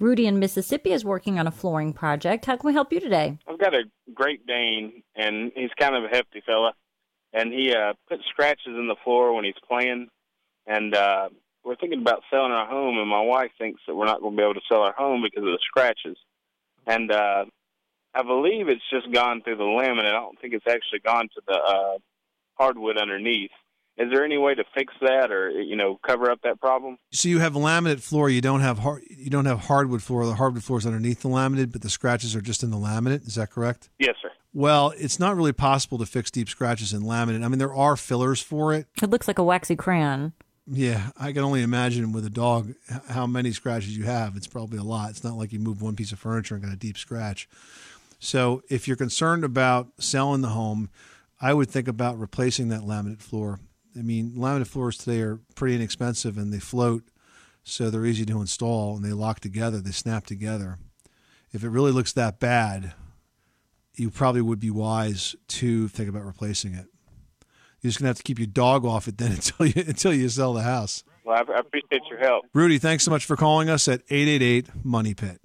Rudy in Mississippi is working on a flooring project. How can we help you today? I've got a Great Dane, and he's kind of a hefty fella, and he uh, puts scratches in the floor when he's playing. And uh, we're thinking about selling our home, and my wife thinks that we're not going to be able to sell our home because of the scratches. And uh, I believe it's just gone through the laminate. I don't think it's actually gone to the uh, hardwood underneath. Is there any way to fix that, or you know, cover up that problem? So you have laminate floor. You don't have hard, you don't have hardwood floor. The hardwood floor is underneath the laminate, but the scratches are just in the laminate. Is that correct? Yes, sir. Well, it's not really possible to fix deep scratches in laminate. I mean, there are fillers for it. It looks like a waxy crayon. Yeah, I can only imagine with a dog how many scratches you have. It's probably a lot. It's not like you move one piece of furniture and got a deep scratch. So, if you're concerned about selling the home, I would think about replacing that laminate floor. I mean, laminate floors today are pretty inexpensive and they float, so they're easy to install and they lock together, they snap together. If it really looks that bad, you probably would be wise to think about replacing it. You're just gonna have to keep your dog off it then until you until you sell the house. Well, I, I appreciate your help. Rudy, thanks so much for calling us at 888 Money Pit.